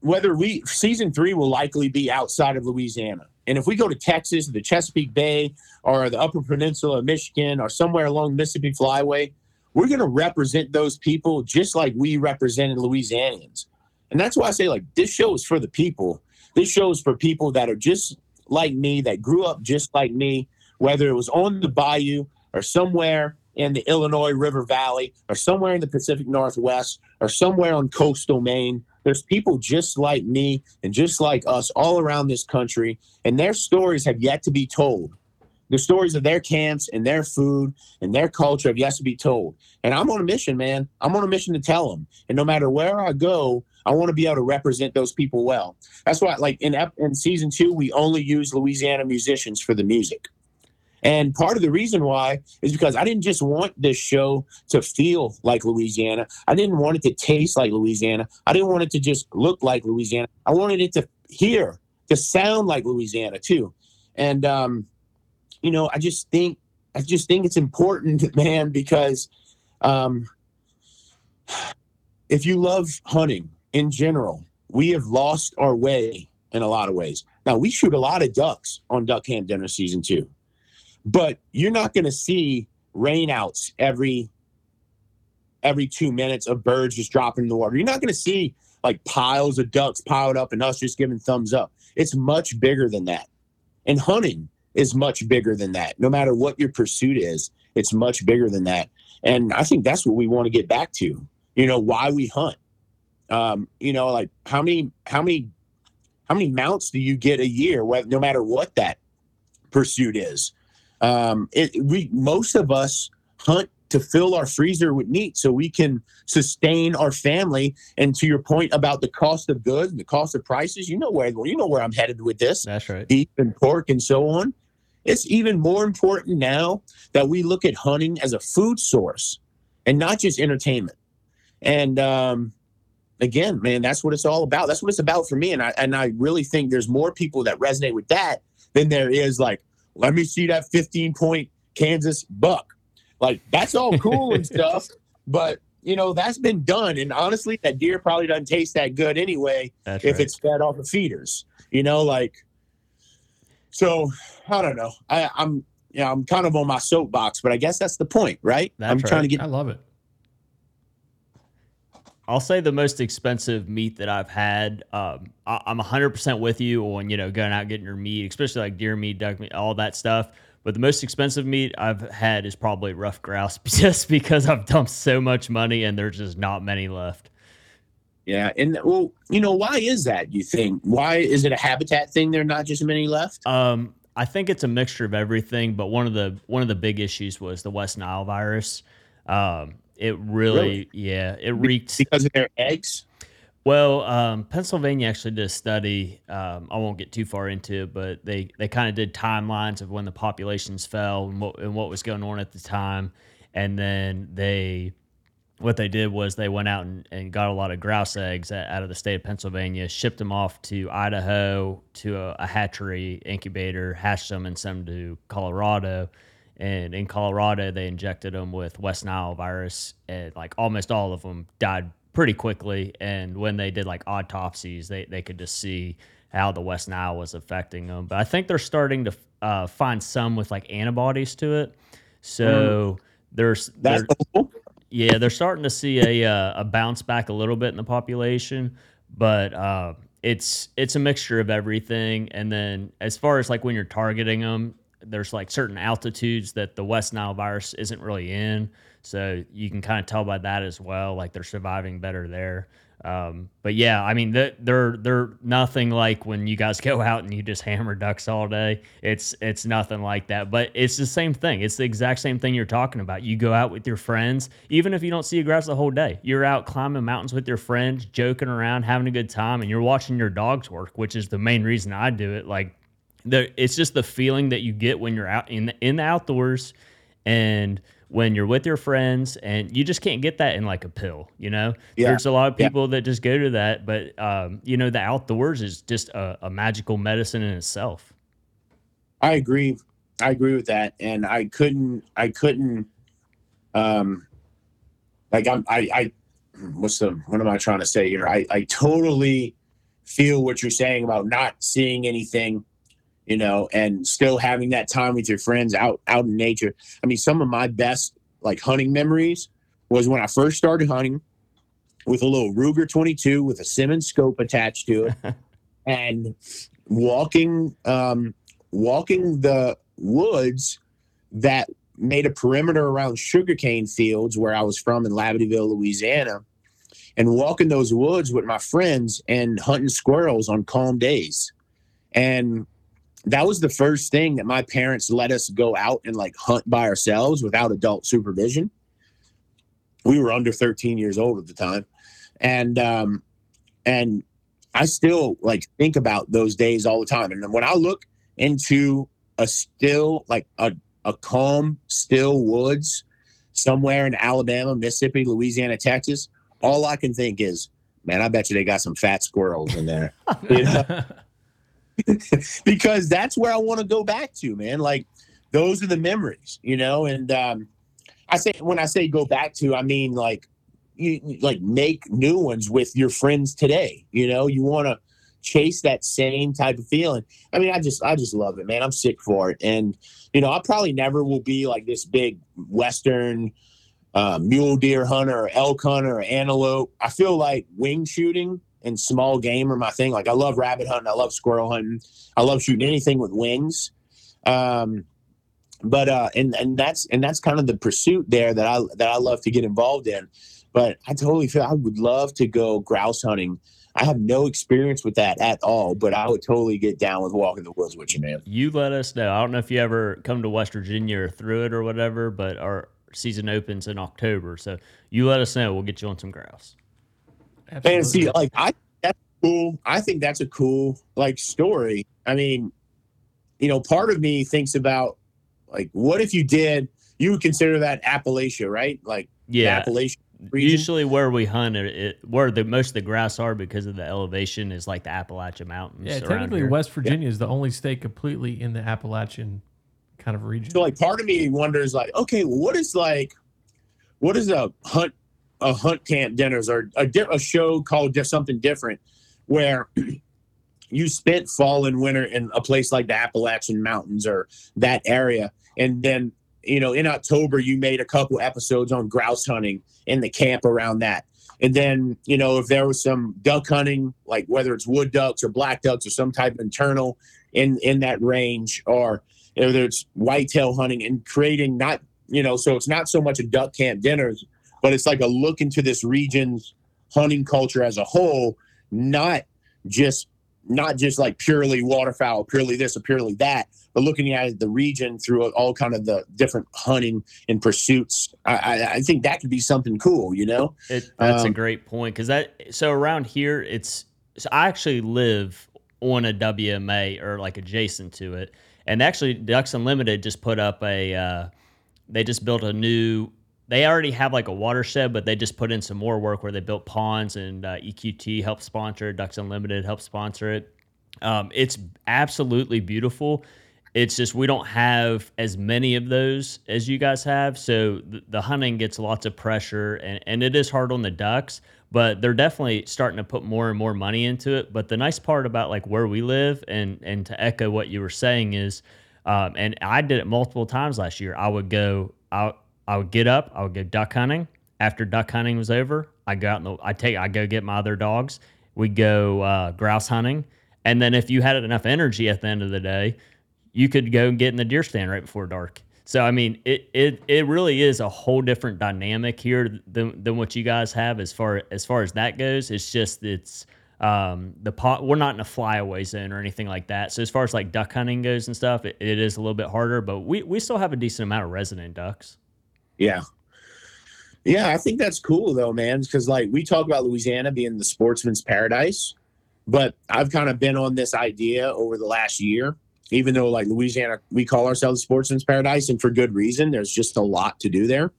S3: whether we season three will likely be outside of Louisiana. And if we go to Texas, the Chesapeake Bay, or the Upper Peninsula of Michigan, or somewhere along Mississippi Flyway, we're going to represent those people just like we represented Louisianians. And that's why I say, like, this show is for the people. This show is for people that are just like me, that grew up just like me, whether it was on the bayou or somewhere in the Illinois River Valley or somewhere in the Pacific Northwest or somewhere on coastal Maine there's people just like me and just like us all around this country, and their stories have yet to be told. The stories of their camps and their food and their culture have yet to be told. And I'm on a mission, man. I'm on a mission to tell them. And no matter where I go, I want to be able to represent those people well. That's why, like in in season two, we only use Louisiana musicians for the music. And part of the reason why is because I didn't just want this show to feel like Louisiana. I didn't want it to taste like Louisiana. I didn't want it to just look like Louisiana. I wanted it to hear, to sound like Louisiana too. And um, you know, I just think I just think it's important, [laughs] man, because um, if you love hunting in general, we have lost our way in a lot of ways. Now we shoot a lot of ducks on duck camp dinner season two, but you're not going to see rainouts every every two minutes of birds just dropping in the water. You're not going to see like piles of ducks piled up and us just giving thumbs up. It's much bigger than that. And hunting is much bigger than that. No matter what your pursuit is, it's much bigger than that. And I think that's what we want to get back to. You know, why we hunt. Um, you know, like how many how many how many mounts do you get a year no matter what that pursuit is? Um, it, we most of us hunt to fill our freezer with meat so we can sustain our family. And to your point about the cost of goods and the cost of prices, you know where you know where I'm headed with this.
S1: That's right.
S3: Beef and pork and so on. It's even more important now that we look at hunting as a food source and not just entertainment. And um, again, man, that's what it's all about. That's what it's about for me. And I and I really think there's more people that resonate with that than there is like, let me see that 15 point Kansas buck like that's all cool and [laughs] stuff, but you know that's been done. And honestly, that deer probably doesn't taste that good anyway
S1: That's
S3: if
S1: right.
S3: it's fed off of feeders. You know, like so. I don't know. I, I'm yeah, I'm kind of on my soapbox, but I guess that's the point, right?
S1: That's
S3: I'm trying to get
S2: I love it.
S1: I'll say the most expensive meat that I've had. Um, I, I'm 100% with you on you know going out getting your meat, especially like deer meat, duck meat, all that stuff. But the most expensive meat I've had is probably ruffed grouse, [laughs] just because I've dumped so much money and there's just not many left.
S3: yeah. And well, you know, why is that? You think why is it a habitat thing? There are not just many left.
S1: Um, I think it's a mixture of everything, but one of the one of the big issues was the West Nile virus. Um, it really,
S3: Really?
S1: yeah, it wreaked.
S3: because of their eggs.
S1: Well, um, Pennsylvania actually did a study. Um, I won't get too far into it, but they, they kind of did timelines of when the populations fell and what, and what was going on at the time. And then they, what they did was they went out and, and got a lot of grouse eggs out of the state of Pennsylvania, shipped them off to Idaho to a, a hatchery incubator, hatched them, and sent them to Colorado. And in Colorado, they injected them with West Nile virus, and like almost all of them died pretty quickly. And when they did like autopsies, they, they could just see how the West Nile was affecting them. But I think they're starting to uh, find some with like antibodies to it. So there's
S3: That's
S1: there-
S3: cool.
S1: yeah, they're starting to see a uh, a bounce back a little bit in the population, but uh, it's it's a mixture of everything. And then as far as like when you're targeting them, there's like certain altitudes that the West Nile virus isn't really in, so you can kind of tell by that as well. Like they're surviving better there. Um, but yeah, I mean they're, they're nothing like when you guys [laughs] go out and you just hammer ducks all day. It's it's nothing like that. But it's the same thing. It's the exact same thing you're talking about. You go out with your friends, even if you don't see a grouse the whole day. You're out climbing mountains with your friends, joking around, having a good time, and you're watching your dogs work, which is the main reason I do it. Like the it's just the feeling that you get when you're out in the, in the outdoors and when you're with your friends and you just can't get that in like a pill you know
S3: Yeah.
S1: there's a lot of
S3: Yeah.
S1: people that just go to that but um, you know the outdoors is just a, a magical medicine in itself
S3: I agree. I agree with that, and I couldn't. I couldn't. Um, like I'm. I. I. What's the? What am I trying to say here? I. I totally feel what you're saying about not seeing anything, you know, and still having that time with your friends out out in nature. I mean, some of my best like hunting memories was when I first started hunting with a little Ruger 22 with a Simmons scope attached to it, [laughs] and walking. Um, walking the woods that made a perimeter around sugarcane fields where I was from in Labadieville, Louisiana, and walking those woods with my friends and hunting squirrels on calm days. And that was the first thing that my parents let us go out and like hunt by ourselves without adult supervision. We were under 13 years old at the time. And um and I still like think about those days all the time. And when I look into a still like a, a calm still woods somewhere in alabama mississippi louisiana texas all i can think is man i bet you they got some fat squirrels in there [laughs] You know? [laughs] because that's where i want to go back to man like those are the memories you know and um i say when i say go back to i mean like you like make new ones with your friends today you know you want to chase that same type of feeling. I mean, I just I just love it, man. I'm sick for it, and you know, I probably never will be like this big Western uh, mule deer hunter or elk hunter or antelope. I feel like wing shooting and small game are my thing. Like I love rabbit hunting, I love squirrel hunting, I love shooting anything with wings. Um, but uh, and and that's and that's kind of the pursuit there that I that I love to get involved in. But I totally feel I would love to go grouse hunting. I have no experience with that at all, but I would totally get down with walking the woods with you, man.
S1: You let us know. I don't know if you ever come to West Virginia or through it or whatever, but our season opens in October. So you let us know. We'll get you on some grouse.
S3: And see, like I that's cool. I think that's a cool like story. I mean, you know, part of me thinks about like what if you did you would consider that Appalachia, right? Like
S1: Yeah.
S3: Appalachia region.
S1: Usually where we hunt it, it where the most of the grass are because of the elevation is like the Appalachian Mountains.
S2: Yeah,
S1: around
S2: technically,
S1: here.
S2: West Virginia is the only state completely in the Appalachian kind of region.
S3: So like part of me wonders like, okay, what is like, what is a hunt, a hunt camp dinners or a, di- a show called just something different, where [clears throat] you spent fall and winter in a place like the Appalachian Mountains or that area, and then you know in October you made a couple episodes on grouse hunting in the camp around that. And then, you know, if there was some duck hunting, like whether it's wood ducks or black ducks or some type of internal in in that range, or whether it's whitetail hunting and creating not you know so it's not so much a duck camp dinners but it's like a look into this region's hunting culture as a whole not just not just like purely waterfowl purely this or purely that but looking at the region through all kind of the different hunting and pursuits i i, I think that could be something cool you know
S1: It, that's a
S3: Um,
S1: great point because that so around here it's so I actually live on a WMA or like adjacent to it, and actually Ducks Unlimited just put up a uh, they just built a new. They already have like a watershed, but they just put in some more work where they built ponds and uh, EQT helped sponsor. Ducks Unlimited helped sponsor it. Um, it's absolutely beautiful. It's just we don't have as many of those as you guys have, so the, the hunting gets lots of pressure, and, and it is hard on the ducks. But they're definitely starting to put more and more money into it. But the nice part about like where we live, and and to echo what you were saying is, um, and I did it multiple times last year. I would go out, I would get up, I would go duck hunting. After duck hunting was over, I go out and I take, I go get my other dogs. We go uh, grouse hunting, and then if you had enough energy at the end of the day, you could go get in the deer stand right before dark. So I mean, it it it really is a whole different dynamic here than than what you guys have as far as far as that goes. It's just it's um the pot we're not in a flyway zone or anything like that. So as far as like duck hunting goes and stuff, it, it is a little bit harder, but we we still have a decent amount of resident ducks.
S3: Yeah. Yeah, I think that's cool though, man, because like we talk about Louisiana being the sportsman's paradise, but I've kind of been on this idea over the last year, even though like Louisiana, we call ourselves sportsman's paradise, and for good reason. There's just a lot to do there.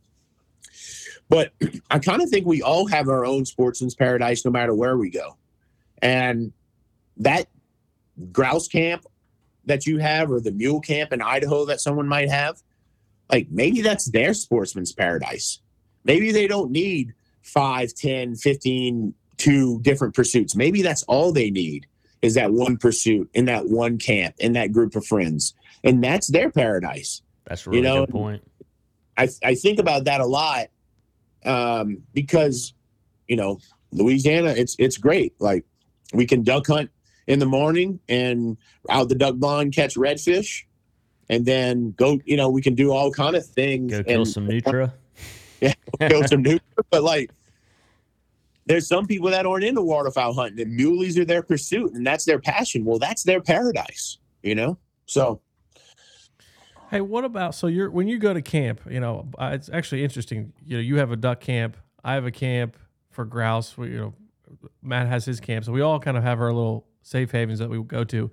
S3: But [clears throat] I kind of think we all have our own sportsman's paradise no matter where we go. And that grouse camp that you have or the mule camp in Idaho that someone might have, like maybe that's their sportsman's paradise. Maybe they don't need 5, 10, 15, two different pursuits. Maybe that's all they need is that one pursuit in that one camp in that group of friends. And that's their paradise.
S1: That's a really
S3: know,
S1: good point.
S3: I, I think about that a lot um, because, you know, Louisiana, it's it's great. Like we can duck hunt in the morning and out the duck blind catch redfish, and then go. You know, we can do all kind of things.
S1: Go kill
S3: and
S1: some nutria. [laughs]
S3: Yeah, kill some new. But like, there's some people that aren't into waterfowl hunting, and muleys are their pursuit, and that's their passion. Well, that's their paradise. You know, so
S2: Hey, what about so you're when you go to camp? You know, uh, it's actually interesting. You know, you have a duck camp. I have a camp for grouse. We, you know, Matt has his camp, so we all kind of have our little safe havens that we go to.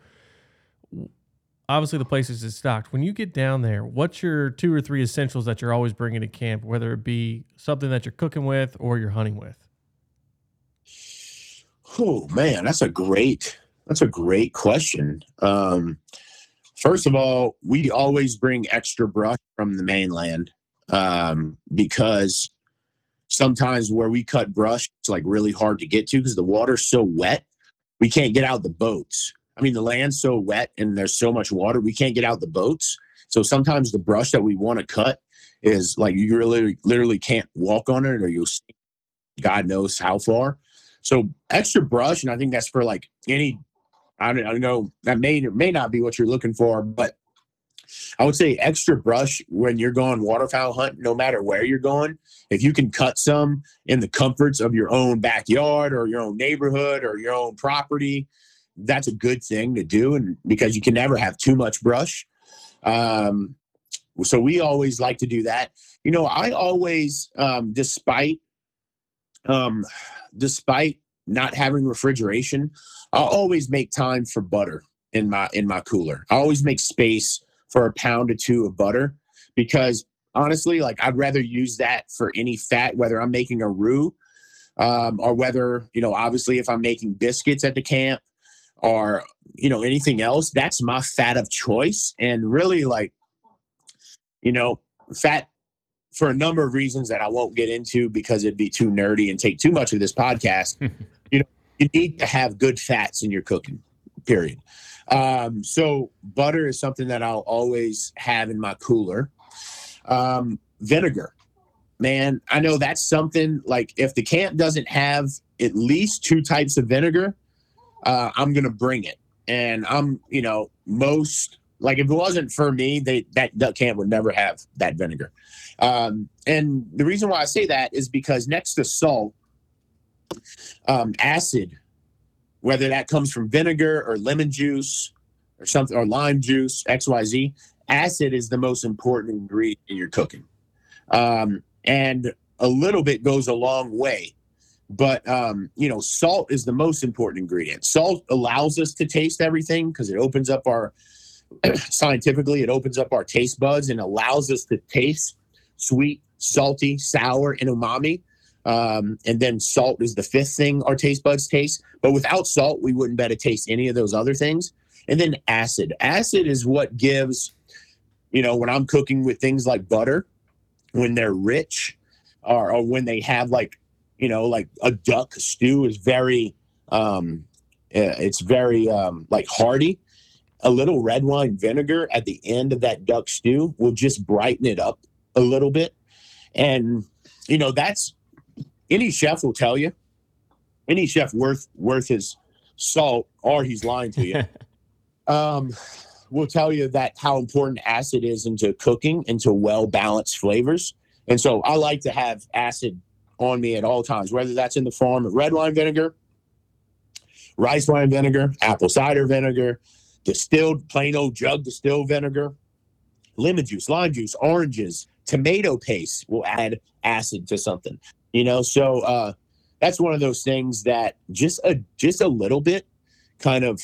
S2: Obviously, the places is stocked. When you get down there, what's your two or three essentials that you're always bringing to camp, whether it be something that you're cooking with or you're hunting with?
S3: Oh man, that's a great that's a great question. Um, first of all, we always bring extra brush from the mainland um, because sometimes where we cut brush, it's like really hard to get to because the water's so wet. we can't get out the boats. I mean, the land's so wet and there's so much water, we can't get out the boats. So sometimes the brush that we want to cut is like you really literally can't walk on it or you'll see God knows how far. So extra brush, and I think that's for like any I don't, I don't know that may or may not be what you're looking for, but I would say extra brush when you're going waterfowl hunt, no matter where you're going. If you can cut some in the comforts of your own backyard or your own neighborhood or your own property, that's a good thing to do. And because you can never have too much brush. Um, so we always like to do that. You know, I always, um, despite, um, despite not having refrigeration, I'll always make time for butter in my in my cooler. I always make space for a pound or two of butter because honestly, like I'd rather use that for any fat, whether I'm making a roux um, or whether, you know, obviously if I'm making biscuits at the camp or, you know, anything else, that's my fat of choice. And really, like, you know, fat for a number of reasons that I won't get into because it'd be too nerdy and take too much of this podcast. [laughs] you know, you need to have good fats in your cooking, period. Um, so butter is something that I'll always have in my cooler. Um, vinegar, man, I know that's something like if the camp doesn't have at least two types of vinegar, uh, I'm gonna bring it. And I'm, you know, most like if it wasn't for me, they that duck camp would never have that vinegar. Um, and the reason why I say that is because next to salt, um, acid whether that comes from vinegar or lemon juice or something or lime juice, XYZ, acid is the most important ingredient in your cooking. Um, and a little bit goes a long way. But um, you know, salt is the most important ingredient. Salt allows us to taste everything because it opens up our [clears throat] scientifically, it opens up our taste buds and allows us to taste sweet, salty, sour, and umami. Um, and then salt is the fifth thing our taste buds taste. But without salt, we wouldn't be able to taste any of those other things. And then acid. Acid is what gives, you know, when I'm cooking with things like butter, when they're rich, or, or when they have like, you know, like a duck stew is very, um, it's very um, like hearty. A little red wine vinegar at the end of that duck stew will just brighten it up a little bit. And, you know, that's any chef will tell you, any chef worth worth his salt, or he's lying to you. [laughs] um, will tell you that how important acid is into cooking, into well balanced flavors. And so I like to have acid on me at all times, whether that's in the form of red wine vinegar, rice wine vinegar, apple cider vinegar, distilled, plain old jug distilled vinegar, lemon juice, lime juice, oranges, tomato paste will add acid to something you know? So uh that's one of those things that just a just a little bit kind of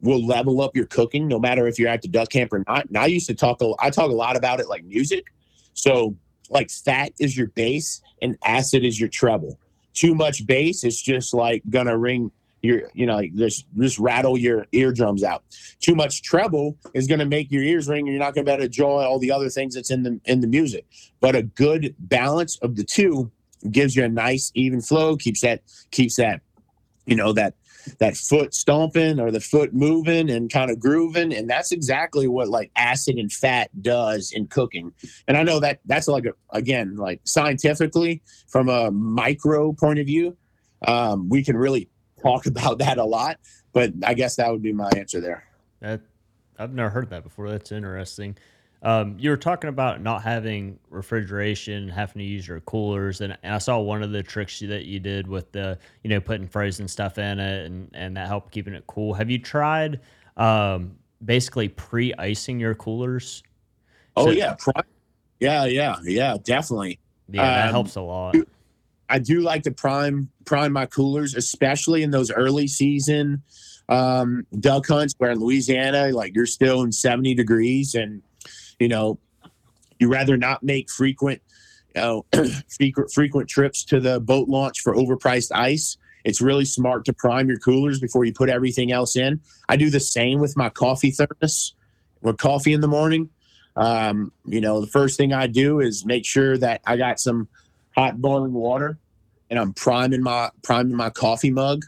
S3: will level up your cooking no matter if you're at the duck camp or not. And i used to talk i talk a lot about it like music. So like fat is your bass and acid is your treble. Too much bass is just like gonna ring your you know like just just rattle your eardrums out. Too much treble is to make your ears ring and you're not to be able to enjoy all the other things that's in the in the music. But a good balance of the two gives you a nice even flow, keeps that keeps that you know that that foot stomping or the foot moving and kind of grooving and that's exactly what like acid and fat does in cooking. And i know that that's like a, again like scientifically from a micro point of view um, we can really talk [laughs] about that a lot but i guess that would be my answer there.
S1: That i've never heard that before. That's interesting um, you were talking about not having refrigeration, having to use your coolers, and, and, I saw one of the tricks that you did with the, you know, putting frozen stuff in it, and and that helped keeping it cool. Have you tried um, basically pre-icing your coolers?
S3: Oh so, yeah, yeah, yeah, yeah, definitely.
S1: Yeah, that um, helps a lot.
S3: I do like to prime prime my coolers, especially in those early season um, duck hunts where in Louisiana, like you're still in 70 degrees and you know, you rather not make frequent, you know, [clears throat] frequent, frequent trips to the boat launch for overpriced ice. It's really smart to prime your coolers before you put everything else in. I do the same with my coffee thermos with coffee in the morning. Um, you know, the first thing I do is make sure that I got some hot boiling water and I'm priming my priming my coffee mug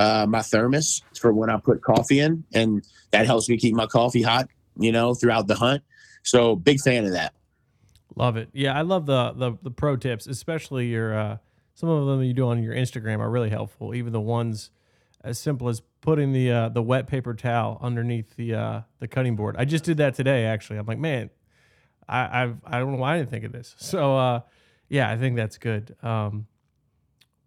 S3: uh, my thermos for when I put coffee in, and that helps me keep my coffee hot, you know, throughout the hunt. So big fan of that.
S2: Love it. Yeah, I love the the, the pro tips, especially your uh, some of them you do on your Instagram are really helpful. Even the ones as simple as putting the uh, the wet paper towel underneath the uh, the cutting board. I just did that today. Actually, I'm like, man, I I've, I don't know why I didn't think of this. So uh, yeah, I think that's good. Um,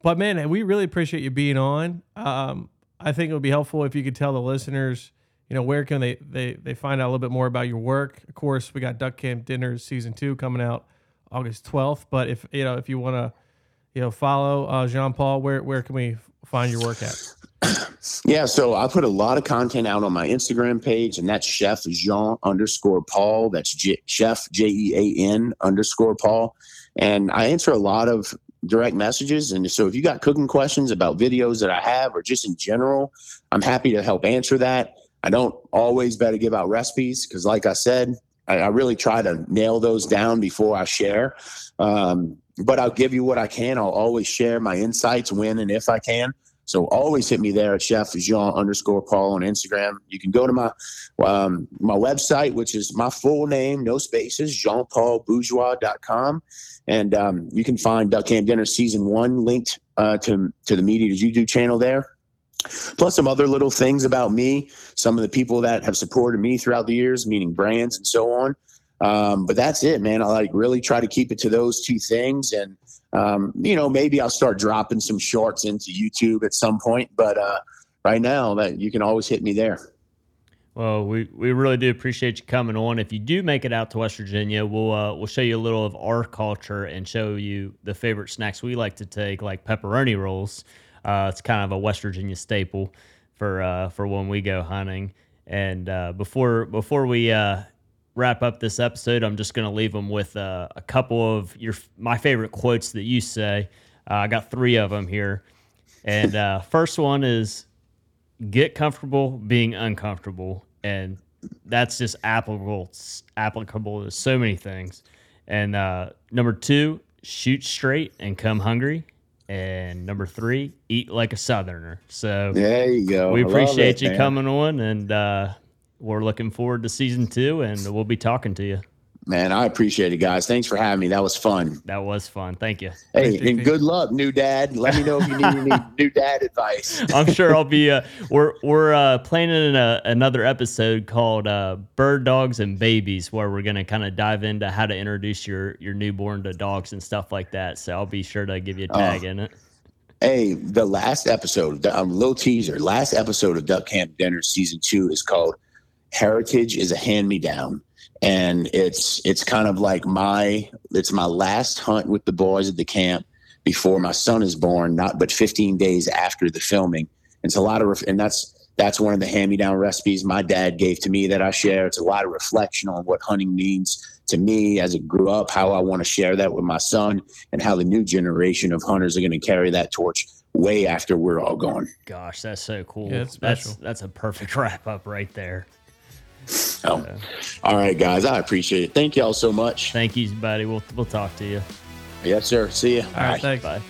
S2: but man, we really appreciate you being on. Um, I think it would be helpful if you could tell the listeners, you know, where can they they they find out a little bit more about your work. Of course, we got Duck Camp Dinners season two coming out August 12th. But if you know if you want to, you know, follow uh, Jean Paul, where where can we find your work at? [clears throat]
S3: Yeah, so I put a lot of content out on my Instagram page, and that's Chef Jean underscore Paul. That's J- Chef J E A N underscore Paul, and I answer a lot of direct messages. And so if you got cooking questions about videos that I have or just in general, I'm happy to help answer that. I don't always better give out recipes because, like I said, I, I, really try to nail those down before I share. Um, but I'll give you what I can. I'll always share my insights when and if I can. So always hit me there at Chef Jean underscore Paul on Instagram. You can go to my um, my website, which is my full name, no spaces, jeanpaulbourgeois.com. And um, you can find Duck Camp Dinner Season 1 linked uh, to, to the Meat YouTube channel there. Plus some other little things about me, some of the people that have supported me throughout the years, meaning brands and so on. Um, but that's it, man. I like really try to keep it to those two things. And, um, you know, maybe I'll start dropping some shorts into YouTube at some point. But uh, right now, that you can always hit me there.
S1: Well, we, we really do appreciate you coming on. If you do make it out to West Virginia, we'll uh, we'll show you a little of our culture and show you the favorite snacks we like to take, like pepperoni rolls. Uh, it's kind of a West Virginia staple for uh, for when we go hunting. And uh, before before we uh, wrap up this episode, I'm just going to leave them with uh, a couple of your my favorite quotes that you say. I got three of them here, and [laughs] first one is get comfortable being uncomfortable and that's just applicable applicable to so many things and uh, number two shoot straight and come hungry and number three eat like a southerner. So
S3: there you go.
S1: we appreciate it, you man. coming on and uh, we're looking forward to season two and we'll be talking to you
S3: Man, I appreciate it, guys. Thanks for having me. That was fun.
S1: That was fun. Thank you.
S3: Hey, and good luck, new dad. Let me know if you need any [laughs] new dad advice.
S1: I'm sure I'll be. Uh, [laughs] we're we're uh, planning a, another episode called uh, "Bird Dogs and Babies," where we're gonna kind of dive into how to introduce your your newborn to dogs and stuff like that. So I'll be sure to give you a tag oh. in it.
S3: Hey, the last episode, a um, little teaser. Last episode of Duck Camp Dinner season two is called "Heritage is a Hand Me Down." And it's it's kind of like my it's my last hunt with the boys at the camp before my son is born not but 15 days after the filming. It's a lot of and that's that's one of the hand-me-down recipes my dad gave to me that i share. It's a lot of reflection on what hunting means to me as it grew up how i want to share that with my son and how the new generation of hunters are going to carry that torch way after we're all gone.
S1: Gosh that's so cool. Yeah, that's that's a perfect [laughs] wrap up right there
S3: Oh, all right, guys. I appreciate it. Thank y'all so much.
S1: Thank you, buddy. We'll we'll talk to you.
S3: Yes, sir. See you.
S2: All right, thanks. Bye.